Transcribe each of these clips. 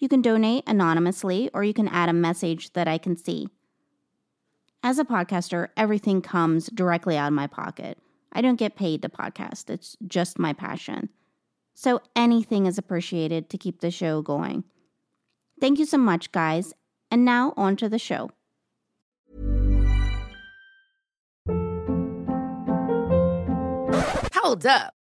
You can donate anonymously or you can add a message that I can see. As a podcaster, everything comes directly out of my pocket. I don't get paid to podcast, it's just my passion. So anything is appreciated to keep the show going. Thank you so much, guys. And now on to the show. Hold up.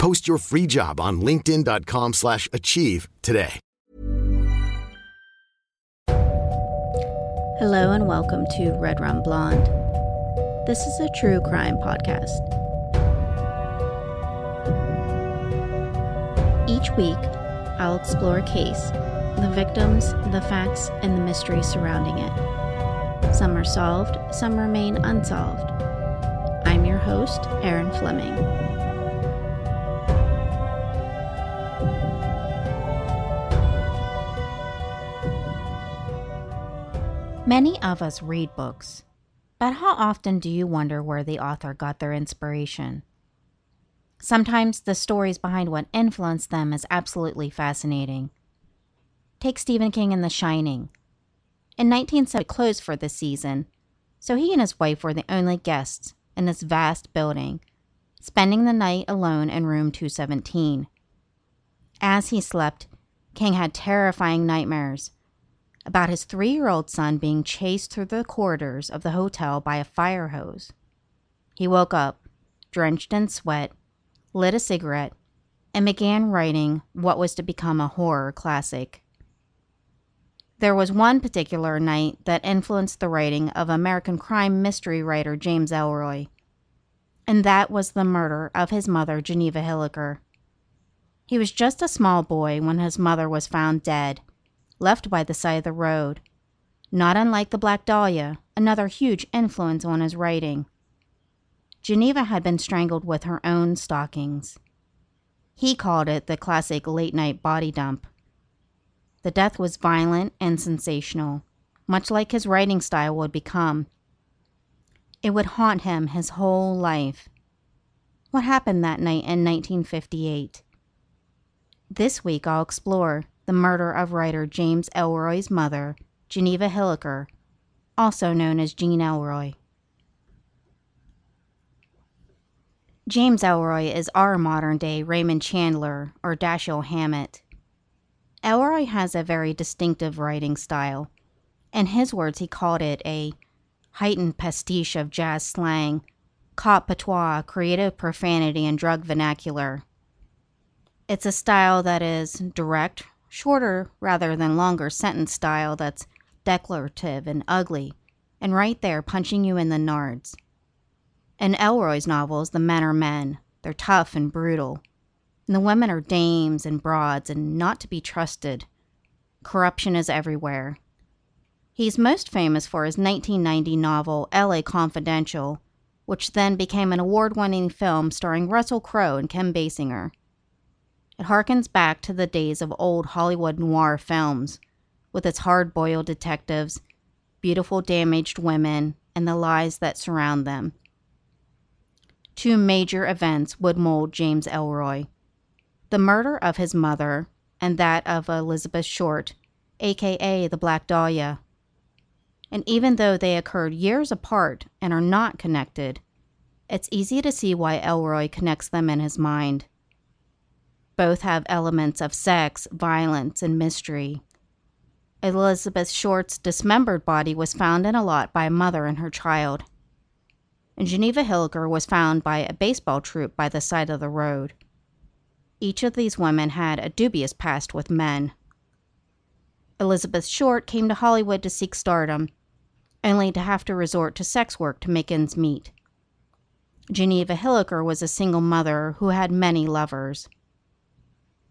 Post your free job on linkedin.com/achieve slash achieve today. Hello and welcome to Red Rum Blonde. This is a true crime podcast. Each week, I'll explore a case, the victims, the facts, and the mystery surrounding it. Some are solved, some remain unsolved. I'm your host, Erin Fleming. Many of us read books, but how often do you wonder where the author got their inspiration? Sometimes the stories behind what influenced them is absolutely fascinating. Take Stephen King and The Shining. In 1970, closed for the season, so he and his wife were the only guests in this vast building, spending the night alone in room 217. As he slept, King had terrifying nightmares about his three year old son being chased through the corridors of the hotel by a fire hose. He woke up, drenched in sweat, lit a cigarette, and began writing what was to become a horror classic. There was one particular night that influenced the writing of American crime mystery writer James Ellroy, and that was the murder of his mother, Geneva Hilliker. He was just a small boy when his mother was found dead left by the side of the road. Not unlike the Black Dahlia, another huge influence on his writing. Geneva had been strangled with her own stockings. He called it the classic late night body dump. The death was violent and sensational, much like his writing style would become. It would haunt him his whole life. What happened that night in 1958? This week I'll explore the murder of writer James Ellroy's mother, Geneva Hilliker, also known as Jean Ellroy. James Ellroy is our modern day Raymond Chandler or Dashiell Hammett. Ellroy has a very distinctive writing style. In his words, he called it a heightened pastiche of jazz slang, cop patois, creative profanity, and drug vernacular. It's a style that is direct, shorter rather than longer sentence style that's declarative and ugly, and right there punching you in the nards. In Ellroy's novels, the men are men. They're tough and brutal. And the women are dames and broads and not to be trusted. Corruption is everywhere. He's most famous for his 1990 novel LA Confidential, which then became an award winning film starring Russell Crowe and Kim Basinger. It harkens back to the days of old Hollywood noir films, with its hard boiled detectives, beautiful damaged women, and the lies that surround them. two major events would mold James Ellroy the murder of his mother and that of Elizabeth Short, aka the Black Dahlia. And even though they occurred years apart and are not connected, it's easy to see why Ellroy connects them in his mind. Both have elements of sex, violence, and mystery. Elizabeth Short's dismembered body was found in a lot by a mother and her child. And Geneva Hilliker was found by a baseball troop by the side of the road. Each of these women had a dubious past with men. Elizabeth Short came to Hollywood to seek stardom, only to have to resort to sex work to make ends meet. Geneva Hilliker was a single mother who had many lovers.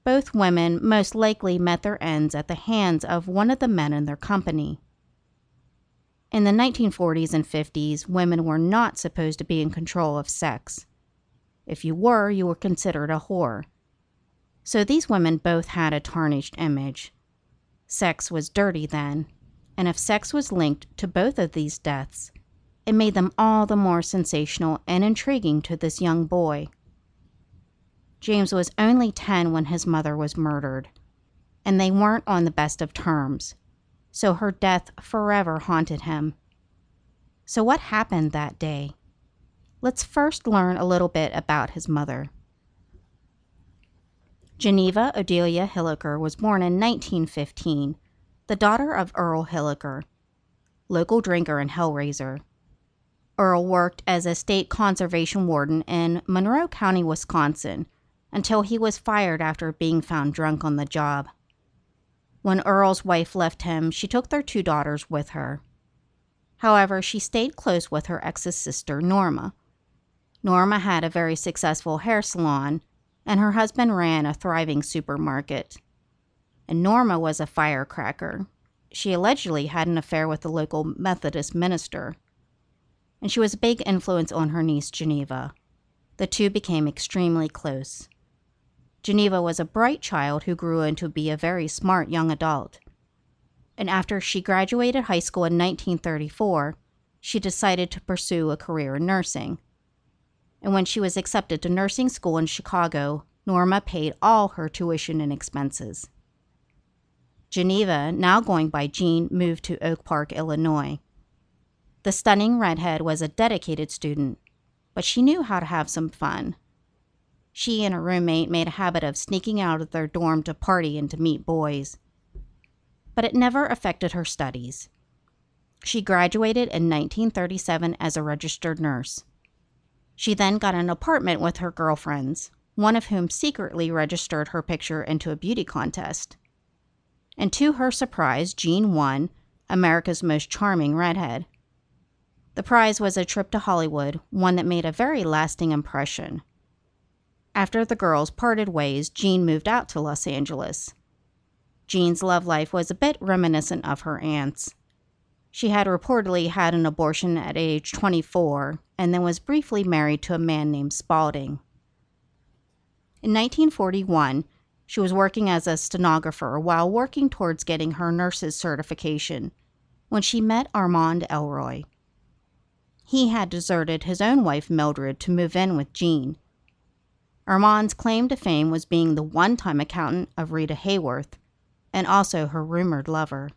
Both women most likely met their ends at the hands of one of the men in their company. In the 1940s and 50s, women were not supposed to be in control of sex. If you were, you were considered a whore. So these women both had a tarnished image. Sex was dirty then, and if sex was linked to both of these deaths, it made them all the more sensational and intriguing to this young boy. James was only 10 when his mother was murdered, and they weren't on the best of terms, so her death forever haunted him. So, what happened that day? Let's first learn a little bit about his mother. Geneva Odelia Hilliker was born in 1915, the daughter of Earl Hilliker, local drinker and hellraiser. Earl worked as a state conservation warden in Monroe County, Wisconsin, until he was fired after being found drunk on the job. When Earl's wife left him, she took their two daughters with her. However, she stayed close with her ex's sister, Norma. Norma had a very successful hair salon and her husband ran a thriving supermarket. And Norma was a firecracker. She allegedly had an affair with the local Methodist minister. And she was a big influence on her niece, Geneva. The two became extremely close. Geneva was a bright child who grew into be a very smart young adult. And after she graduated high school in 1934, she decided to pursue a career in nursing and when she was accepted to nursing school in Chicago, Norma paid all her tuition and expenses. Geneva, now going by Jean, moved to Oak Park, Illinois. The stunning redhead was a dedicated student, but she knew how to have some fun. She and her roommate made a habit of sneaking out of their dorm to party and to meet boys. But it never affected her studies. She graduated in 1937 as a registered nurse. She then got an apartment with her girlfriends, one of whom secretly registered her picture into a beauty contest. And to her surprise, Jean won America's Most Charming Redhead. The prize was a trip to Hollywood, one that made a very lasting impression. After the girls parted ways, Jean moved out to Los Angeles. Jean's love life was a bit reminiscent of her aunt's. She had reportedly had an abortion at age 24 and then was briefly married to a man named Spaulding. In 1941, she was working as a stenographer while working towards getting her nurse's certification when she met Armand Ellroy. He had deserted his own wife Mildred to move in with Jean. Armand's claim to fame was being the one time accountant of Rita Hayworth and also her rumored lover.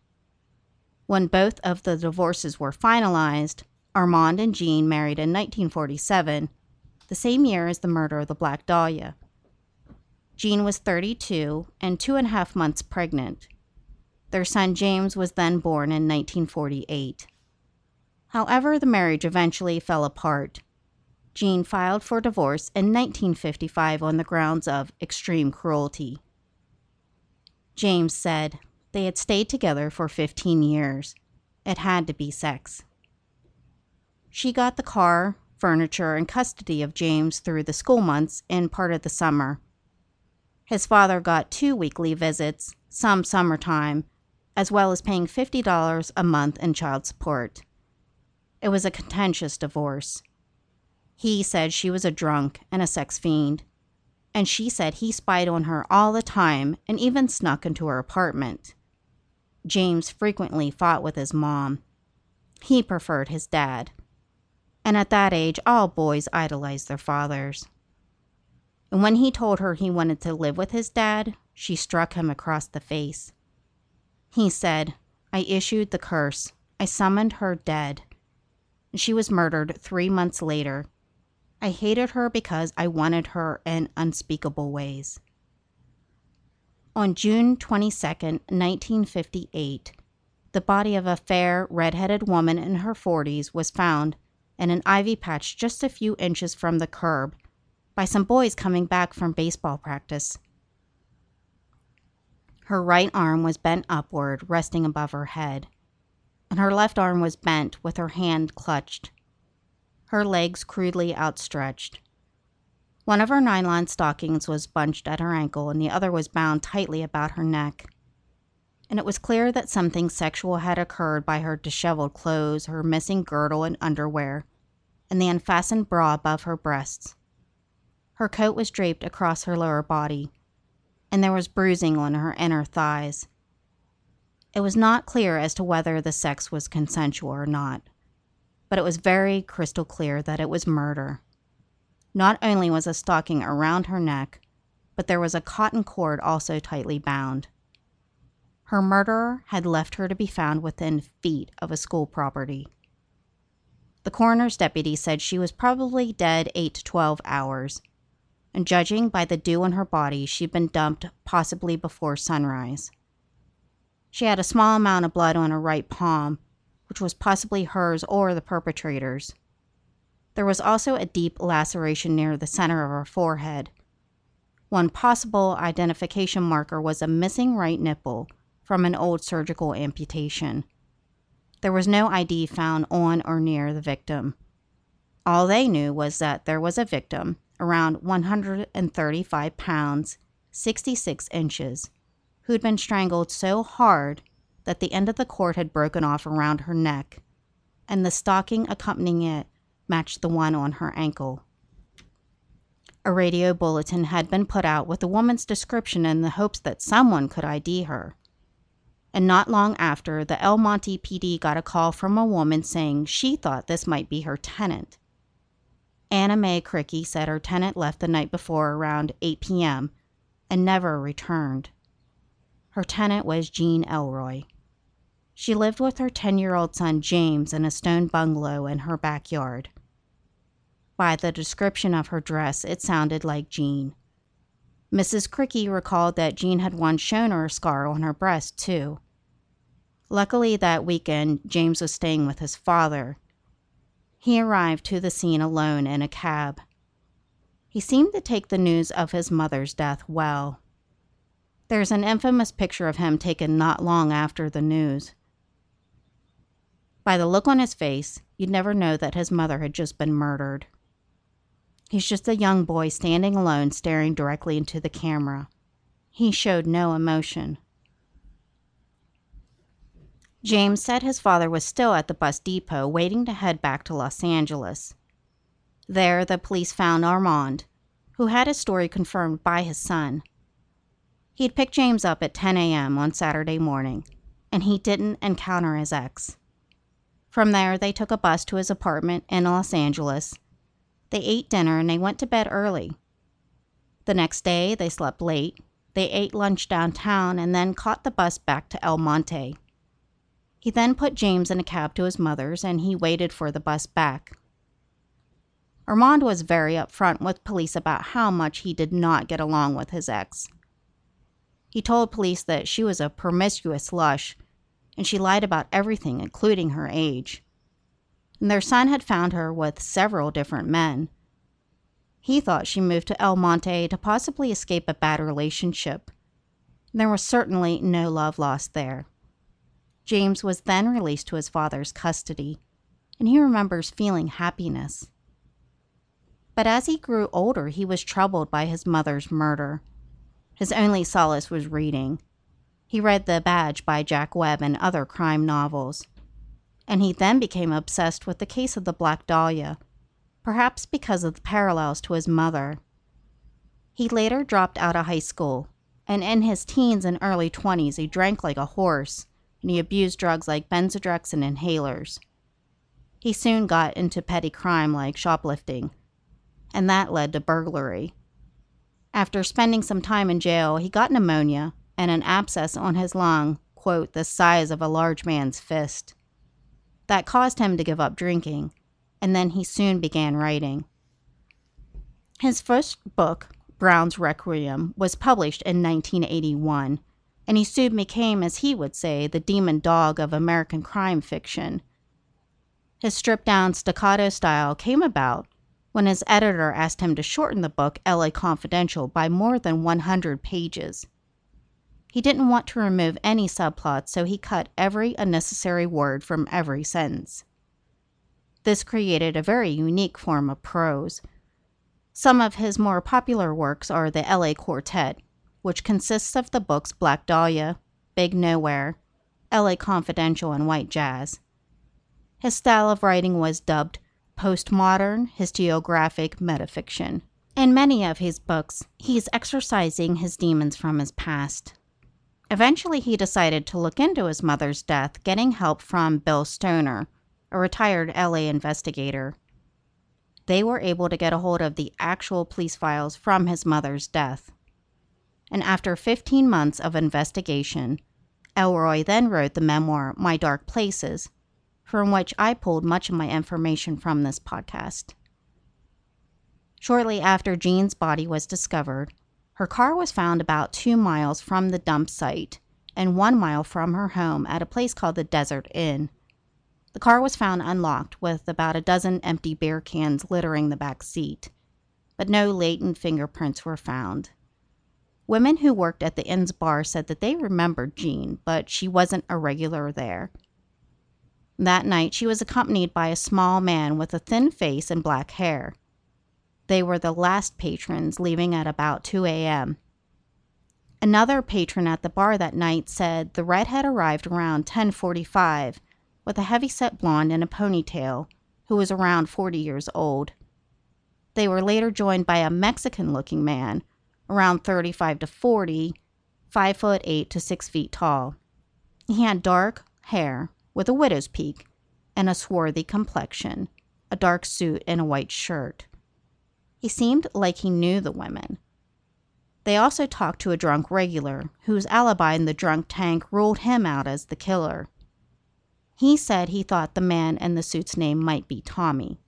When both of the divorces were finalized, Armand and Jean married in 1947, the same year as the murder of the Black Dahlia. Jean was 32 and two and a half months pregnant. Their son James was then born in 1948. However, the marriage eventually fell apart. Jean filed for divorce in 1955 on the grounds of extreme cruelty. James said, they had stayed together for 15 years. It had to be sex. She got the car, furniture, and custody of James through the school months and part of the summer. His father got two weekly visits, some summertime, as well as paying $50 a month in child support. It was a contentious divorce. He said she was a drunk and a sex fiend, and she said he spied on her all the time and even snuck into her apartment. James frequently fought with his mom. He preferred his dad. And at that age, all boys idolize their fathers. And when he told her he wanted to live with his dad, she struck him across the face. He said, I issued the curse. I summoned her dead. She was murdered three months later. I hated her because I wanted her in unspeakable ways. On June 22, 1958, the body of a fair, red-headed woman in her 40s was found in an ivy patch just a few inches from the curb by some boys coming back from baseball practice. Her right arm was bent upward, resting above her head, and her left arm was bent with her hand clutched, her legs crudely outstretched. One of her nylon stockings was bunched at her ankle, and the other was bound tightly about her neck. And it was clear that something sexual had occurred by her disheveled clothes, her missing girdle and underwear, and the unfastened bra above her breasts. Her coat was draped across her lower body, and there was bruising on her inner thighs. It was not clear as to whether the sex was consensual or not, but it was very crystal clear that it was murder. Not only was a stocking around her neck, but there was a cotton cord also tightly bound. Her murderer had left her to be found within feet of a school property. The coroner's deputy said she was probably dead 8 to 12 hours, and judging by the dew on her body, she'd been dumped possibly before sunrise. She had a small amount of blood on her right palm, which was possibly hers or the perpetrator's. There was also a deep laceration near the center of her forehead. One possible identification marker was a missing right nipple from an old surgical amputation. There was no ID found on or near the victim. All they knew was that there was a victim around 135 pounds, 66 inches, who'd been strangled so hard that the end of the cord had broken off around her neck, and the stocking accompanying it matched the one on her ankle. A radio bulletin had been put out with the woman's description in the hopes that someone could ID her. And not long after, the El Monte PD got a call from a woman saying she thought this might be her tenant. Anna May Krycki said her tenant left the night before around 8 p.m. and never returned. Her tenant was Jean Ellroy. She lived with her 10 year old son James in a stone bungalow in her backyard. By the description of her dress, it sounded like Jean. Mrs. Krycki recalled that Jean had once shown her a scar on her breast, too. Luckily, that weekend, James was staying with his father, he arrived to the scene alone in a cab. He seemed to take the news of his mother's death well. There's an infamous picture of him taken not long after the news. By the look on his face, you'd never know that his mother had just been murdered. He's just a young boy standing alone, staring directly into the camera. He showed no emotion. James said his father was still at the bus depot waiting to head back to Los Angeles. There, the police found Armand, who had his story confirmed by his son. He'd picked James up at 10 a.m. on Saturday morning, and he didn't encounter his ex. From there, they took a bus to his apartment in Los Angeles. They ate dinner and they went to bed early. The next day, they slept late. They ate lunch downtown and then caught the bus back to El Monte. He then put James in a cab to his mother's and he waited for the bus back. Armand was very upfront with police about how much he did not get along with his ex. He told police that she was a promiscuous lush and she lied about everything, including her age. And their son had found her with several different men. He thought she moved to El Monte to possibly escape a bad relationship. There was certainly no love lost there. James was then released to his father's custody, and he remembers feeling happiness. But as he grew older, he was troubled by his mother's murder. His only solace was reading. He read The Badge by Jack Webb and other crime novels. And he then became obsessed with the case of the Black Dahlia, perhaps because of the parallels to his mother. He later dropped out of high school, and in his teens and early 20s, he drank like a horse and he abused drugs like Benzedrex and inhalers. He soon got into petty crime like shoplifting, and that led to burglary. After spending some time in jail, he got pneumonia and an abscess on his lung, quote, the size of a large man's fist. That caused him to give up drinking, and then he soon began writing. His first book, Brown's Requiem, was published in 1981, and he soon became, as he would say, the demon dog of American crime fiction. His stripped down staccato style came about when his editor asked him to shorten the book LA Confidential by more than 100 pages. He didn't want to remove any subplots, so he cut every unnecessary word from every sentence. This created a very unique form of prose some of his more popular works are the LA Quartet, which consists of the books Black Dahlia, Big Nowhere, LA Confidential, and White Jazz. His style of writing was dubbed postmodern historiographic metafiction. In many of his books, he is exorcising his demons from his past. Eventually, he decided to look into his mother's death, getting help from Bill Stoner, a retired LA investigator they were able to get a hold of the actual police files from his mother's death. And after 15 months of investigation, Ellroy then wrote the memoir My Dark Places, from which I pulled much of my information from this podcast. Shortly after Jean's body was discovered, her car was found about two miles from the dump site and one mile from her home at a place called the Desert Inn. The car was found unlocked with about a dozen empty beer cans littering the back seat, but no latent fingerprints were found. Women who worked at the inn's bar said that they remembered Jean, but she wasn't a regular there. That night, she was accompanied by a small man with a thin face and black hair. They were the last patrons, leaving at about 2 a.m. Another patron at the bar that night said the redhead arrived around 1045 with a heavy-set blonde in a ponytail who was around 40 years old. They were later joined by a Mexican-looking man, around 35 to 40, 5 foot 8 to 6 feet tall. He had dark hair with a widow's peak and a swarthy complexion, a dark suit and a white shirt. He seemed like he knew the women. They also talked to a drunk regular whose alibi in the drunk tank ruled him out as the killer. He said he thought the man in the suit's name might be Tommy.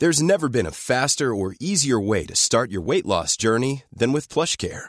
There's never been a faster or easier way to start your weight loss journey than with PlushCare.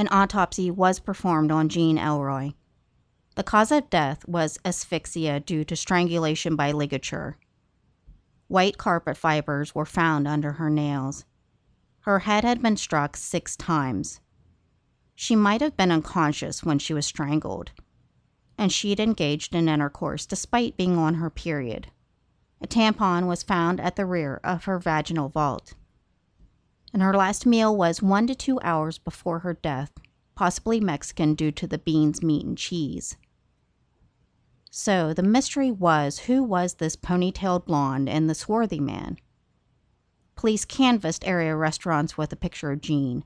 An autopsy was performed on Jean Ellroy. The cause of death was asphyxia due to strangulation by ligature. White carpet fibers were found under her nails. Her head had been struck six times. She might have been unconscious when she was strangled, and she'd engaged in intercourse despite being on her period. A tampon was found at the rear of her vaginal vault. And her last meal was one to two hours before her death, possibly Mexican due to the beans, meat, and cheese. So the mystery was who was this ponytailed blonde and the swarthy man? Police canvassed area restaurants with a picture of Jean.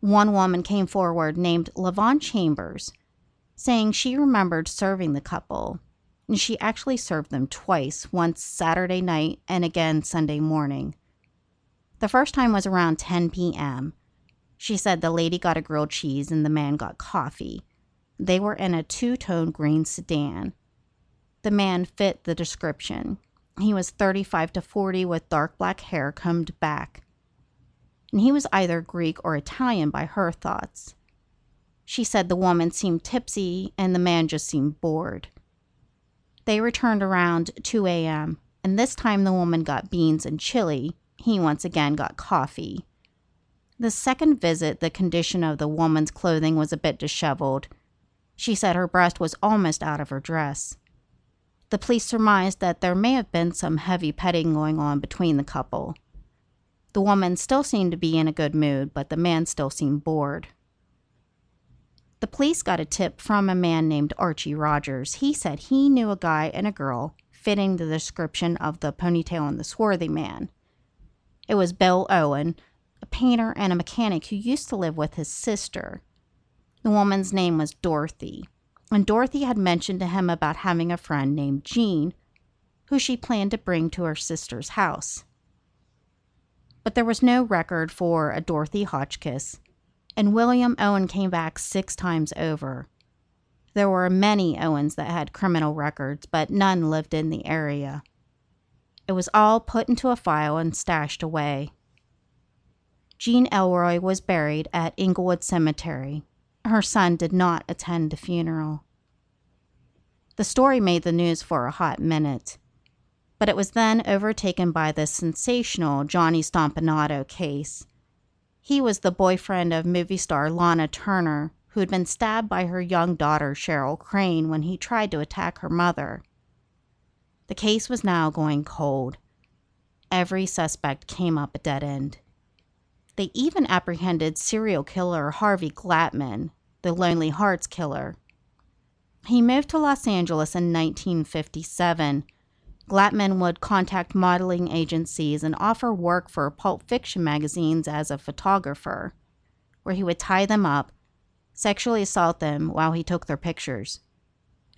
One woman came forward named Lavon Chambers, saying she remembered serving the couple, and she actually served them twice, once Saturday night and again Sunday morning. The first time was around 10 p.m. She said the lady got a grilled cheese and the man got coffee. They were in a two tone green sedan. The man fit the description. He was 35 to 40 with dark black hair combed back. And he was either Greek or Italian by her thoughts. She said the woman seemed tipsy and the man just seemed bored. They returned around 2 a.m., and this time the woman got beans and chili. He once again got coffee. The second visit, the condition of the woman's clothing was a bit disheveled she said her breast was almost out of her dress. The police surmised that there may have been some heavy petting going on between the couple. The woman still seemed to be in a good mood, but the man still seemed bored. The police got a tip from a man named Archie Rogers. He said he knew a guy and a girl fitting the description of the ponytail and the swarthy man. It was Bill Owen, a painter and a mechanic who used to live with his sister. The woman's name was Dorothy, and Dorothy had mentioned to him about having a friend named Jean, who she planned to bring to her sister's house. But there was no record for a Dorothy Hotchkiss, and William Owen came back six times over. There were many Owens that had criminal records, but none lived in the area. It was all put into a file and stashed away. Jean Ellroy was buried at Inglewood Cemetery, her son did not attend the funeral. The story made the news for a hot minute, but it was then overtaken by the sensational Johnny Stompanato case. He was the boyfriend of movie star Lana Turner, who had been stabbed by her young daughter Cheryl Crane when he tried to attack her mother. The case was now going cold. Every suspect came up a dead end. They even apprehended serial killer Harvey Glatman, the Lonely Hearts killer. He moved to Los Angeles in 1957. Glatman would contact modeling agencies and offer work for pulp fiction magazines as a photographer, where he would tie them up, sexually assault them while he took their pictures.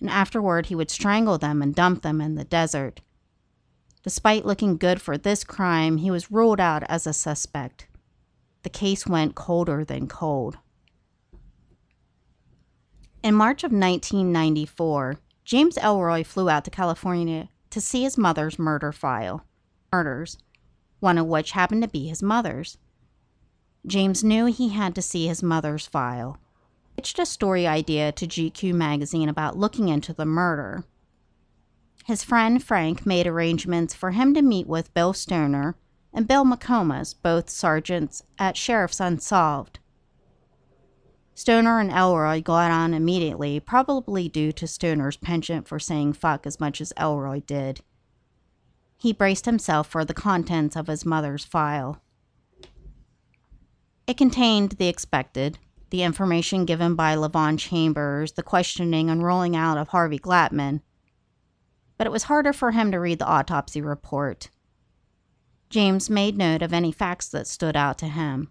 And afterward, he would strangle them and dump them in the desert. Despite looking good for this crime, he was ruled out as a suspect the case went colder than cold. In March of 1994, James Ellroy flew out to California to see his mother's murder file. Murders, one of which happened to be his mother's. James knew he had to see his mother's file. He pitched a story idea to GQ magazine about looking into the murder. His friend Frank made arrangements for him to meet with Bill Stoner and Bill McComas, both sergeants at Sheriff's Unsolved. Stoner and Ellroy got on immediately, probably due to Stoner's penchant for saying fuck as much as Ellroy did. He braced himself for the contents of his mother's file. It contained the expected the information given by Lavon Chambers, the questioning and rolling out of Harvey Glatman. But it was harder for him to read the autopsy report. James made note of any facts that stood out to him.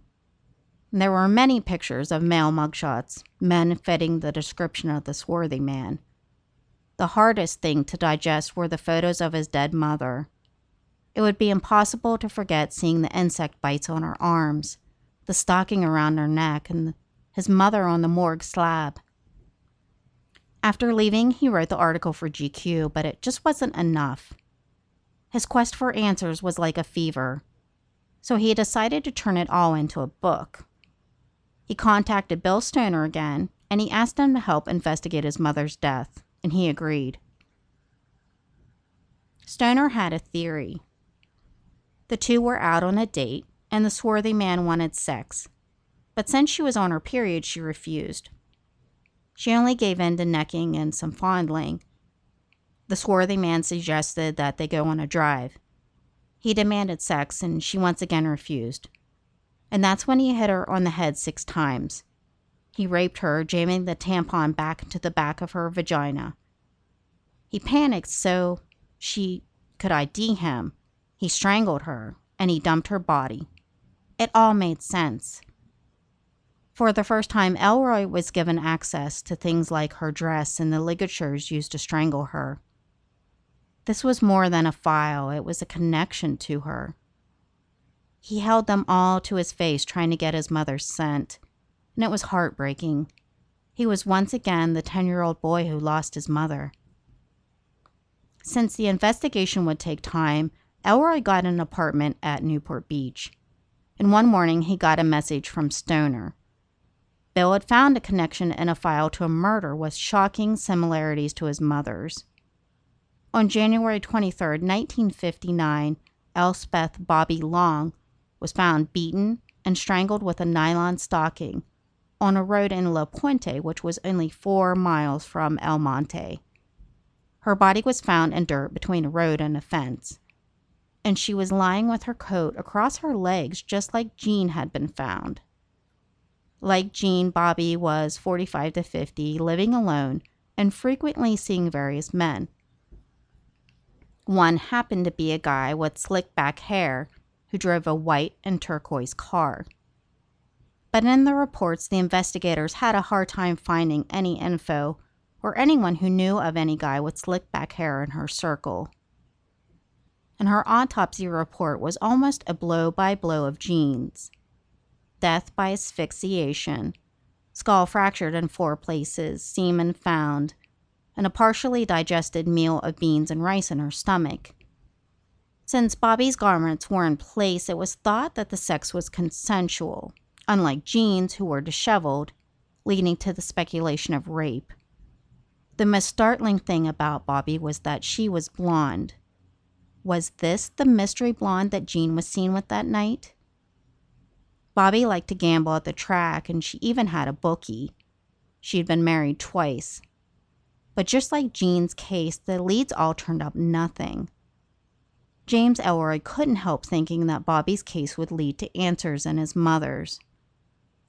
There were many pictures of male mugshots, men fitting the description of the swarthy man. The hardest thing to digest were the photos of his dead mother. It would be impossible to forget seeing the insect bites on her arms, the stocking around her neck, and his mother on the morgue slab. After leaving, he wrote the article for GQ, but it just wasn't enough. His quest for answers was like a fever, so he decided to turn it all into a book. He contacted Bill Stoner again and he asked him to help investigate his mother's death, and he agreed. Stoner had a theory. The two were out on a date, and the swarthy man wanted sex, but since she was on her period, she refused. She only gave in to necking and some fondling, the swarthy man suggested that they go on a drive. He demanded sex, and she once again refused. And that's when he hit her on the head six times. He raped her, jamming the tampon back into the back of her vagina. He panicked so she could ID him. He strangled her and he dumped her body. It all made sense. For the first time, Ellroy was given access to things like her dress and the ligatures used to strangle her. This was more than a file, it was a connection to her. He held them all to his face, trying to get his mother's scent, and it was heartbreaking. He was once again the 10 year old boy who lost his mother. Since the investigation would take time, Ellroy got an apartment at Newport Beach. And one morning he got a message from Stoner. Bill had found a connection in a file to a murder with shocking similarities to his mother's. On January 23, 1959, Elspeth Bobby Long was found beaten and strangled with a nylon stocking on a road in La Puente, which was only four miles from El Monte. Her body was found in dirt between a road and a fence, and she was lying with her coat across her legs, just like Jean had been found. Like Jean, Bobby was 45 to 50, living alone, and frequently seeing various men. One happened to be a guy with slick back hair who drove a white and turquoise car. But in the reports, the investigators had a hard time finding any info or anyone who knew of any guy with slick back hair in her circle. And her autopsy report was almost a blow by blow of Jean's death by asphyxiation, skull fractured in four places, semen found, and a partially digested meal of beans and rice in her stomach. Since Bobby's garments were in place, it was thought that the sex was consensual, unlike Jean's, who were disheveled, leading to the speculation of rape. The most startling thing about Bobby was that she was blonde. Was this the mystery blonde that Jean was seen with that night? Bobby liked to gamble at the track, and she even had a bookie. She had been married twice. But just like Jean's case, the leads all turned up nothing. James Ellroy couldn't help thinking that Bobby's case would lead to answers in his mother's.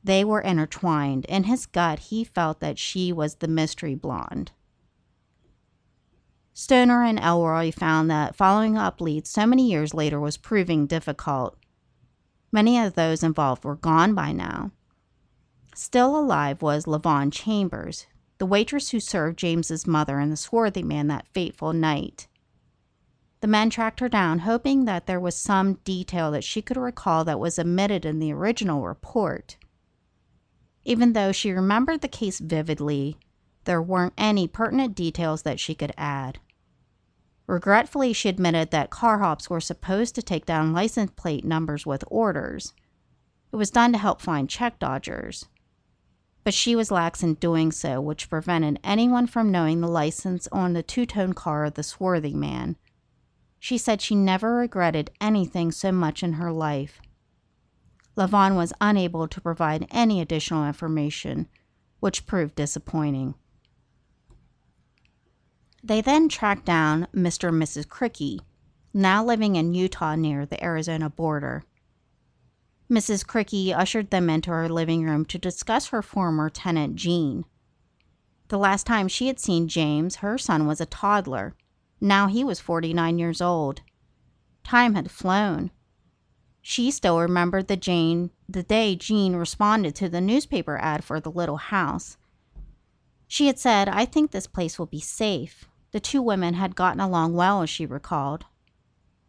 They were intertwined. In his gut, he felt that she was the mystery blonde. Stoner and Ellroy found that following up leads so many years later was proving difficult. Many of those involved were gone by now. Still alive was Lavon Chambers, the waitress who served James's mother and the swarthy man that fateful night. The men tracked her down, hoping that there was some detail that she could recall that was omitted in the original report. Even though she remembered the case vividly, there weren't any pertinent details that she could add. Regretfully, she admitted that car hops were supposed to take down license plate numbers with orders. It was done to help find check dodgers. But she was lax in doing so, which prevented anyone from knowing the license on the two tone car of the swarthy man. She said she never regretted anything so much in her life. Lavon was unable to provide any additional information, which proved disappointing. They then tracked down Mr. and Mrs. Krycki, now living in Utah near the Arizona border. Mrs. Krycki ushered them into her living room to discuss her former tenant, Jean. The last time she had seen James, her son was a toddler. Now he was 49 years old. Time had flown. She still remembered the Jane the day Jean responded to the newspaper ad for the little house. She had said, I think this place will be safe. The two women had gotten along well, as she recalled.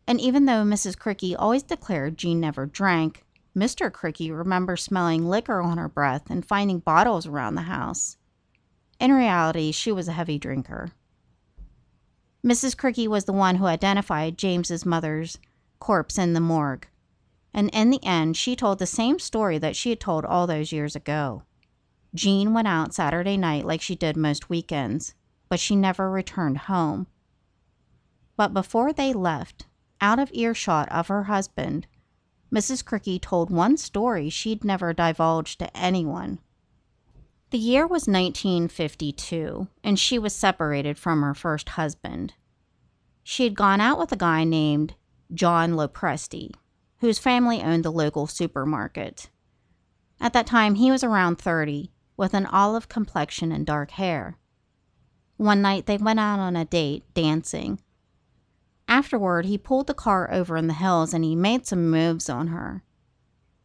And even though Mrs. Krycki always declared Jean never drank, Mr. Krycki remembered smelling liquor on her breath and finding bottles around the house. In reality, she was a heavy drinker. Mrs. Krycki was the one who identified James's mother's corpse in the morgue. And in the end, she told the same story that she had told all those years ago. Jean went out Saturday night like she did most weekends but she never returned home. But before they left, out of earshot of her husband, Mrs. Krycki told one story she'd never divulged to anyone. The year was 1952, and she was separated from her first husband. She had gone out with a guy named John Lopresti, whose family owned the local supermarket. At that time, he was around 30, with an olive complexion and dark hair. One night they went out on a date, dancing. Afterward, he pulled the car over in the hills and he made some moves on her.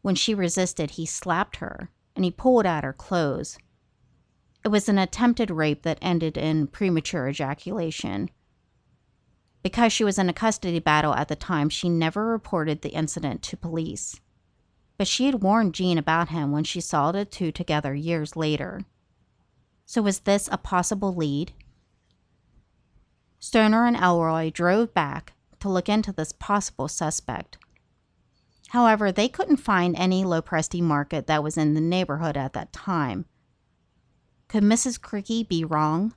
When she resisted, he slapped her and he pulled at her clothes. It was an attempted rape that ended in premature ejaculation. Because she was in a custody battle at the time, she never reported the incident to police. But she had warned Jean about him when she saw the two together years later. So was this a possible lead? Stoner and Ellroy drove back to look into this possible suspect. However, they couldn't find any Lopresti market that was in the neighborhood at that time. Could Mrs. Krycki be wrong?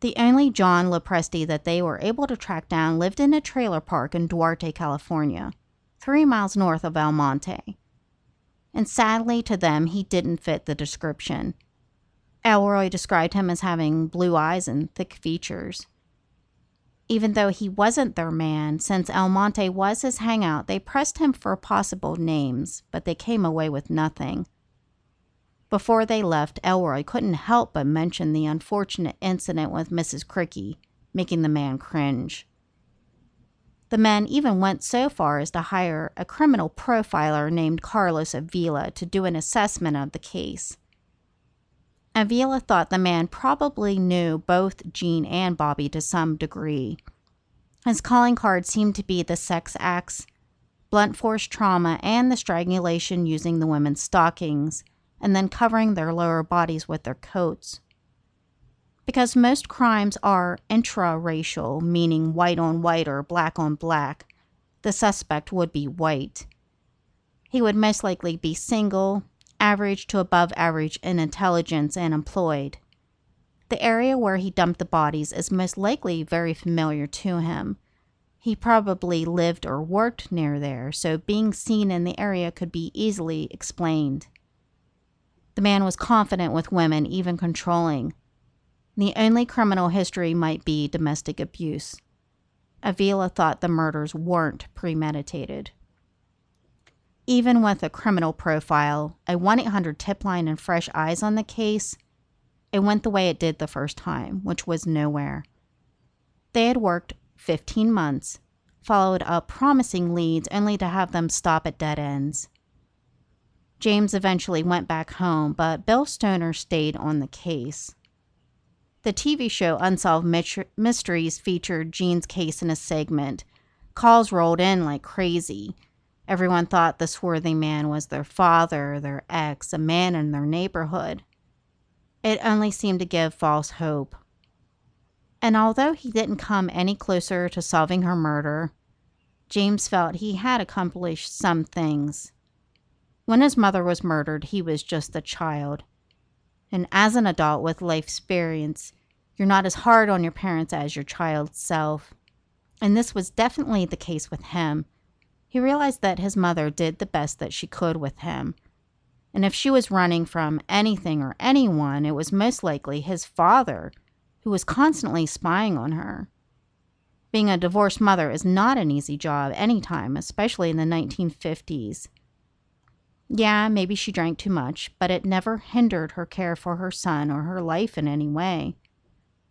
The only John Lopresti that they were able to track down lived in a trailer park in Duarte, California, three miles north of El Monte. And sadly to them, he didn't fit the description. Ellroy described him as having blue eyes and thick features. Even though he wasn't their man, since El Monte was his hangout, they pressed him for possible names, but they came away with nothing. Before they left, Ellroy couldn't help but mention the unfortunate incident with Mrs. Krycki, making the man cringe. The men even went so far as to hire a criminal profiler named Carlos Avila to do an assessment of the case. Avila thought the man probably knew both Jean and Bobby to some degree. His calling card seemed to be the sex acts, blunt force trauma, and the strangulation using the women's stockings and then covering their lower bodies with their coats. Because most crimes are intra-racial, meaning white on white or black on black, the suspect would be white. He would most likely be single, average to above average in intelligence, and employed. The area where he dumped the bodies is most likely very familiar to him. He probably lived or worked near there, so being seen in the area could be easily explained. The man was confident with women, even controlling. The only criminal history might be domestic abuse. Avila thought the murders weren't premeditated. Even with a criminal profile, a 1 800 tip line, and fresh eyes on the case, it went the way it did the first time, which was nowhere. They had worked 15 months, followed up promising leads only to have them stop at dead ends. James eventually went back home, but Bill Stoner stayed on the case. The TV show Unsolved Mysteries featured Jean's case in a segment. Calls rolled in like crazy. Everyone thought the swarthy man was their father, their ex, a man in their neighborhood. It only seemed to give false hope. And although he didn't come any closer to solving her murder, James felt he had accomplished some things. When his mother was murdered, he was just a child. And as an adult with life experience, you're not as hard on your parents as your child's self. And this was definitely the case with him. He realized that his mother did the best that she could with him. And if she was running from anything or anyone, it was most likely his father, who was constantly spying on her. Being a divorced mother is not an easy job anytime, especially in the 1950s. Yeah, maybe she drank too much, but it never hindered her care for her son or her life in any way.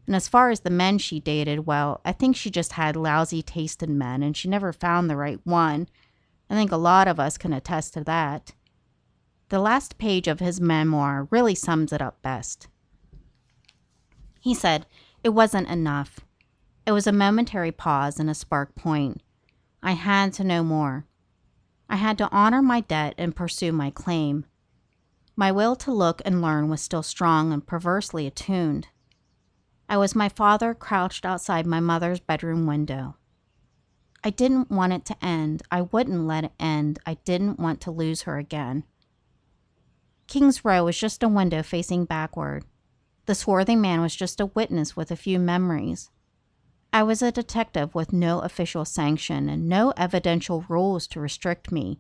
And as far as the men she dated, well, I think she just had lousy taste in men and she never found the right one. I think a lot of us can attest to that. The last page of his memoir really sums it up best. He said, It wasn't enough. It was a momentary pause and a spark point. I had to know more. I had to honor my debt and pursue my claim. My will to look and learn was still strong and perversely attuned. I was my father crouched outside my mother's bedroom window. I didn't want it to end. I wouldn't let it end. I didn't want to lose her again. King's Row was just a window facing backward. The swarthy man was just a witness with a few memories. I was a detective with no official sanction and no evidential rules to restrict me.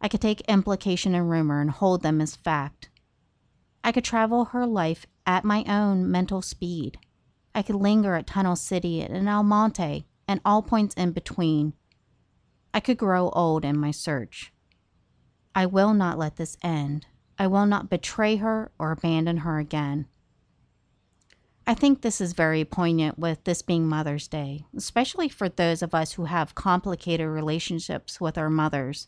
I could take implication and rumor and hold them as fact. I could travel her life at my own mental speed. I could linger at Tunnel City and El Monte and all points in between. I could grow old in my search. I will not let this end. I will not betray her or abandon her again. I think this is very poignant with this being Mother's Day, especially for those of us who have complicated relationships with our mothers.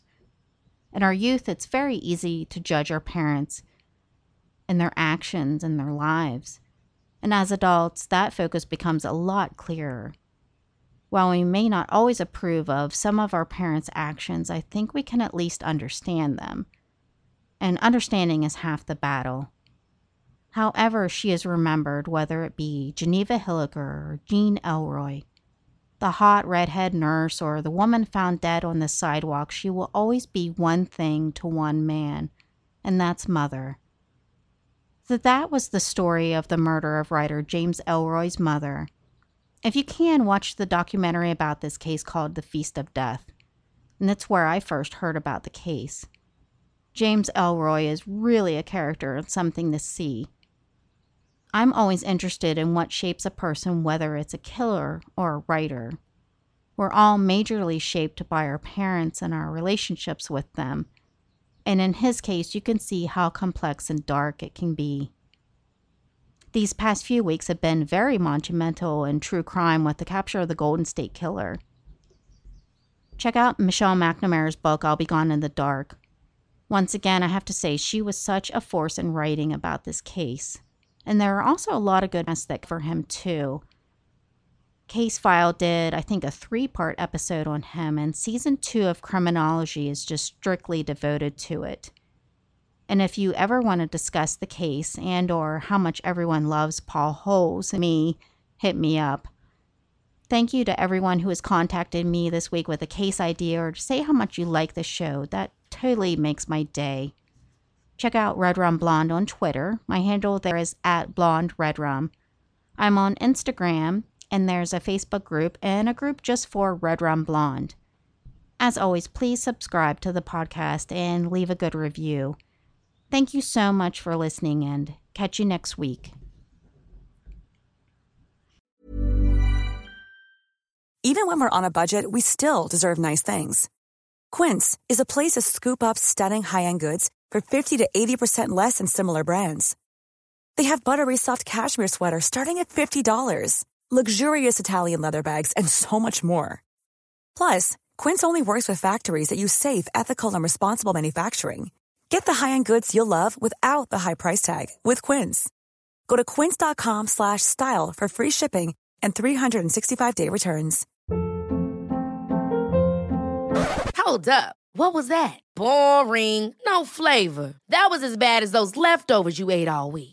In our youth, it's very easy to judge our parents and their actions and their lives. And as adults, that focus becomes a lot clearer. While we may not always approve of some of our parents' actions, I think we can at least understand them. And understanding is half the battle. However, she is remembered, whether it be Geneva Hilliker or Jean Ellroy, the hot redhead nurse or the woman found dead on the sidewalk, she will always be one thing to one man, and that's mother. So that was the story of the murder of writer James Ellroy's mother. If you can, watch the documentary about this case called The Feast of Death. And that's where I first heard about the case. James Ellroy is really a character and something to see. I'm always interested in what shapes a person, whether it's a killer or a writer. We're all majorly shaped by our parents and our relationships with them. And in his case, you can see how complex and dark it can be. These past few weeks have been very monumental in true crime with the capture of the Golden State Killer. Check out Michelle McNamara's book, I'll Be Gone in the Dark. Once again, I have to say, she was such a force in writing about this case. And there are also a lot of good that for him, too. Case File did, I think, a three part episode on him, and season two of Criminology is just strictly devoted to it. And if you ever want to discuss the case and or how much everyone loves Paul Holes, me, hit me up. Thank you to everyone who has contacted me this week with a case idea or to say how much you like the show. That totally makes my day. Check out Red Rum Blonde on Twitter. My handle there is at Blonde Red Rum. I'm on Instagram, and there's a Facebook group and a group just for Red Rum Blonde. As always, please subscribe to the podcast and leave a good review. Thank you so much for listening, and catch you next week. Even when we're on a budget, we still deserve nice things. Quince is a place to scoop up stunning high end goods for 50 to 80% less than similar brands. They have buttery soft cashmere sweaters starting at $50, luxurious Italian leather bags, and so much more. Plus, Quince only works with factories that use safe, ethical, and responsible manufacturing. Get the high-end goods you'll love without the high price tag with Quince. Go to quince.com/style for free shipping and 365-day returns. Hold up. What was that? Boring. No flavor. That was as bad as those leftovers you ate all week.